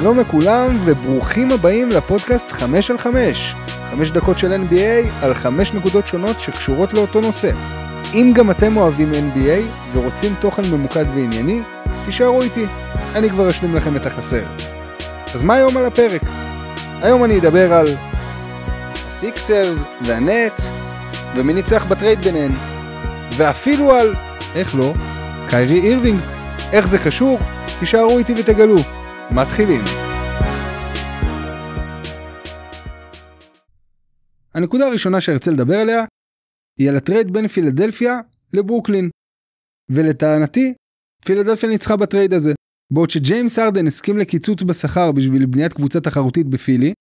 שלום לכולם וברוכים הבאים לפודקאסט 5 על 5. 5 דקות של NBA על 5 נקודות שונות שקשורות לאותו נושא. אם גם אתם אוהבים NBA ורוצים תוכן ממוקד וענייני, תישארו איתי, אני כבר אשלים לכם את החסר. אז מה היום על הפרק? היום אני אדבר על הסיקסרס והנטס ומי ניצח ב trade ביניהן ואפילו על, איך לא, קיירי אירווינג. איך זה קשור? תישארו איתי ותגלו. מתחילים. הנקודה הראשונה שארצה לדבר עליה היא על ה trade בין פילדלפיה לברוקלין. ולטענתי, פילדלפיה ניצחה ב trade הזה. בעוד שג'יימס הארדן הסכים לקיצוץ בשכר בשביל בניית קבוצה תחרותית בפילי,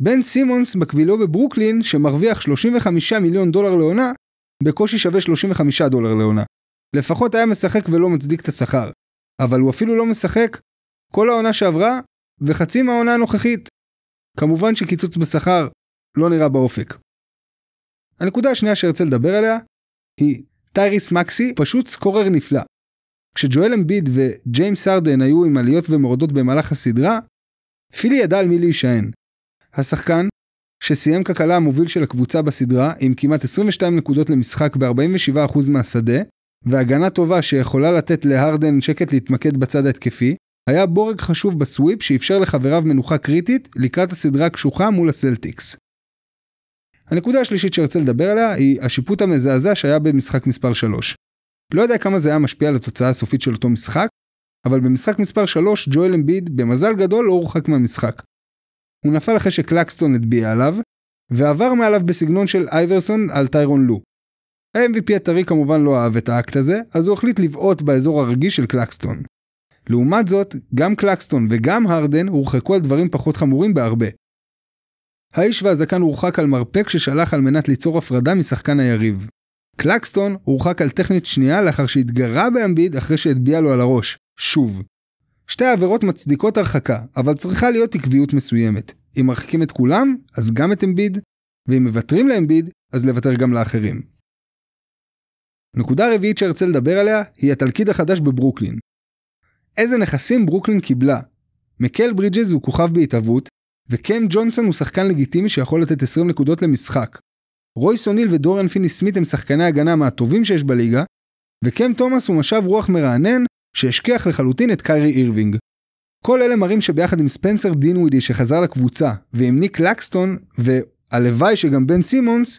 בן סימונס מקבילו בברוקלין שמרוויח 35 מיליון דולר לעונה, בקושי שווה 35 דולר לעונה. לפחות היה משחק ולא מצדיק את השכר. אבל הוא אפילו לא משחק כל העונה שעברה וחצי מהעונה הנוכחית. כמובן שקיצוץ בשכר לא נראה באופק. הנקודה השנייה שארצה לדבר עליה היא טייריס מקסי פשוט סקורר נפלא. כשג'ואל אמביד וג'יימס ארדן היו עם עליות ומורדות במהלך הסדרה, פילי ידע על מי להישען. השחקן, שסיים ככלה המוביל של הקבוצה בסדרה עם כמעט 22 נקודות למשחק ב-47% מהשדה, והגנה טובה שיכולה לתת להרדן שקט להתמקד בצד ההתקפי, היה בורג חשוב בסוויפ שאפשר לחבריו מנוחה קריטית לקראת הסדרה הקשוחה מול הסלטיקס. הנקודה השלישית שארצה לדבר עליה היא השיפוט המזעזע שהיה במשחק מספר 3. לא יודע כמה זה היה משפיע על התוצאה הסופית של אותו משחק, אבל במשחק מספר 3 ג'ואל אמביד במזל גדול לא הורחק מהמשחק. הוא נפל אחרי שקלקסטון הטביע עליו, ועבר מעליו בסגנון של אייברסון על טיירון לו. ה-MVP הטרי כמובן לא אהב את האקט הזה, אז הוא החליט לבעוט באזור הרגיש של קלקסטון. לעומת זאת, גם קלקסטון וגם הרדן הורחקו על דברים פחות חמורים בהרבה. האיש והזקן הורחק על מרפק ששלח על מנת ליצור הפרדה משחקן היריב. קלקסטון הורחק על טכנית שנייה לאחר שהתגרה באמביד אחרי שהטביע לו על הראש. שוב. שתי העבירות מצדיקות הרחקה, אבל צריכה להיות עקביות מסוימת. אם מרחיקים את כולם, אז גם את אמביד, ואם מוותרים לאמביד, אז לוותר גם לאחרים. נקודה רביעית שארצה לדבר עליה היא התלכיד החדש בברוקלין. איזה נכסים ברוקלין קיבלה. מקל ברידג'ז הוא כוכב בהתהוות, וקם ג'ונסון הוא שחקן לגיטימי שיכול לתת 20 נקודות למשחק. רויס אוניל ודוריאן פיני סמית הם שחקני הגנה מהטובים שיש בליגה, וקם תומאס הוא משב רוח מרענן שהשכיח לחלוטין את קיירי אירווינג. כל אלה מראים שביחד עם ספנסר דינווידי שחזר לקבוצה, ועם ניק קלקסטון, והלוואי שגם בן סימונס,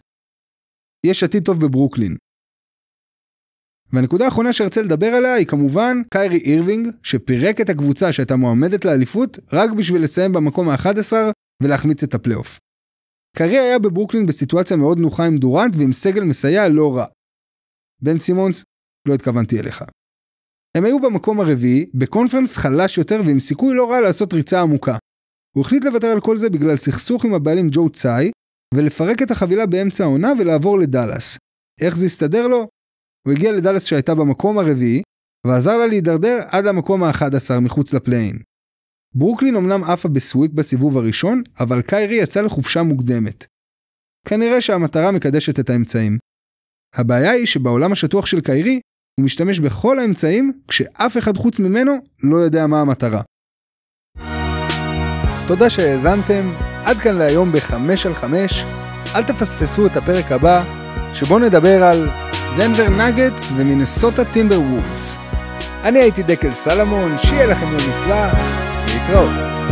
יש עתיד טוב בברוקלין. והנקודה האחרונה שארצה לדבר עליה היא כמובן קיירי אירווינג, שפירק את הקבוצה שהייתה מועמדת לאליפות רק בשביל לסיים במקום ה-11 ולהחמיץ את הפלייאוף. קיירי היה בברוקלין בסיטואציה מאוד נוחה עם דורנט ועם סגל מסייע לא רע. בן סימונס, לא התכוונתי אליך. הם היו במקום הרביעי, בקונפרנס חלש יותר ועם סיכוי לא רע לעשות ריצה עמוקה. הוא החליט לוותר על כל זה בגלל סכסוך עם הבעלים ג'ו צאי, ולפרק את החבילה באמצע העונה ולעבור לדאלאס. איך זה הסתדר לו? הוא הגיע לדאלאס שהייתה במקום הרביעי, ועזר לה להידרדר עד למקום ה-11 מחוץ לפליין. ברוקלין אמנם עפה בסוויפ בסיבוב הראשון, אבל קיירי יצא לחופשה מוקדמת. כנראה שהמטרה מקדשת את האמצעים. הבעיה היא שבעולם השטוח של קיירי, הוא משתמש בכל האמצעים, כשאף אחד חוץ ממנו לא יודע מה המטרה. תודה שהאזנתם, עד כאן להיום ב-5 על 5. אל תפספסו את הפרק הבא, שבו נדבר על דנבר נגטס ומינסוטה טימבר וולפס. אני הייתי דקל סלמון, שיהיה לכם יום נפלא, להתראות.